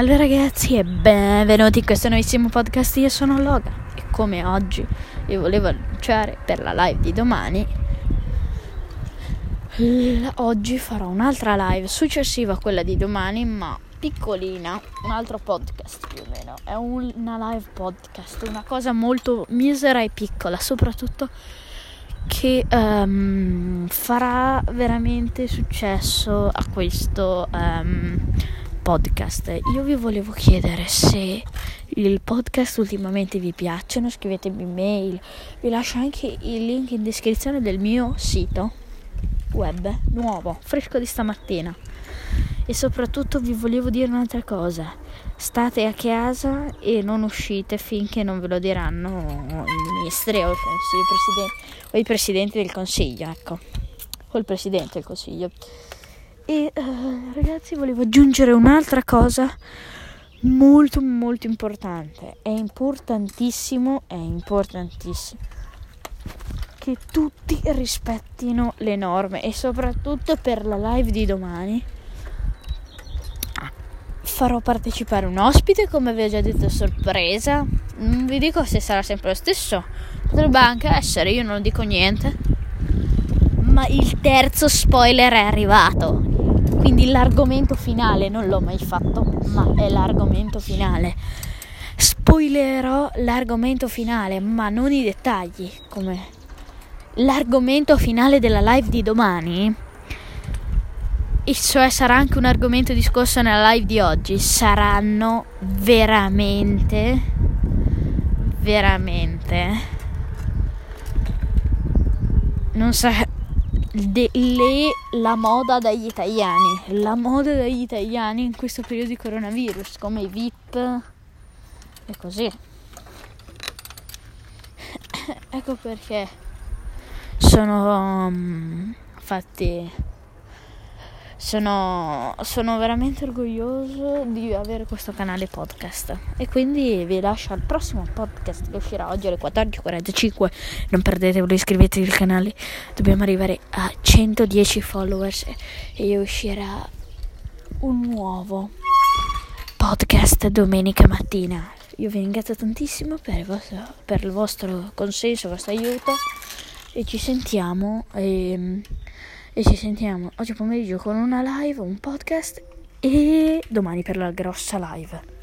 Salve ragazzi e benvenuti in questo nuovissimo podcast. Io sono Loga e come oggi vi volevo annunciare per la live di domani, oggi farò un'altra live successiva a quella di domani, ma piccolina, un altro podcast più o meno. È un- una live podcast, una cosa molto misera e piccola, soprattutto che um, farà veramente successo a questo um, podcast. Io vi volevo chiedere se il podcast ultimamente vi piacciono, scrivetemi mail, vi lascio anche il link in descrizione del mio sito web nuovo, fresco di stamattina. E soprattutto vi volevo dire un'altra cosa. State a casa e non uscite finché non ve lo diranno i ministri o, o i presidenti del consiglio, ecco. O il presidente del consiglio. E uh, ragazzi, volevo aggiungere un'altra cosa molto molto importante. È importantissimo, è importantissimo che tutti rispettino le norme e soprattutto per la live di domani farò partecipare un ospite, come vi ho già detto, sorpresa. Non vi dico se sarà sempre lo stesso, potrebbe anche essere, io non dico niente. Ma il terzo spoiler è arrivato. Quindi l'argomento finale non l'ho mai fatto, ma è l'argomento finale. Spoilerò l'argomento finale, ma non i dettagli, come l'argomento finale della live di domani e cioè sarà anche un argomento discorso nella live di oggi, saranno veramente, veramente, non sa, de, le, la moda dagli italiani, la moda dagli italiani in questo periodo di coronavirus, come i VIP e così. ecco perché sono um, fatti sono, sono, veramente orgoglioso di avere questo canale podcast. E quindi vi lascio al prossimo podcast che uscirà oggi alle 14.45 non perdetevelo iscrivetevi al canale. Dobbiamo arrivare a 110 followers e uscirà un nuovo podcast domenica mattina. Io vi ringrazio tantissimo per il vostro, per il vostro consenso il vostro aiuto. E ci sentiamo e, e ci sentiamo oggi pomeriggio con una live, un podcast e domani per la grossa live.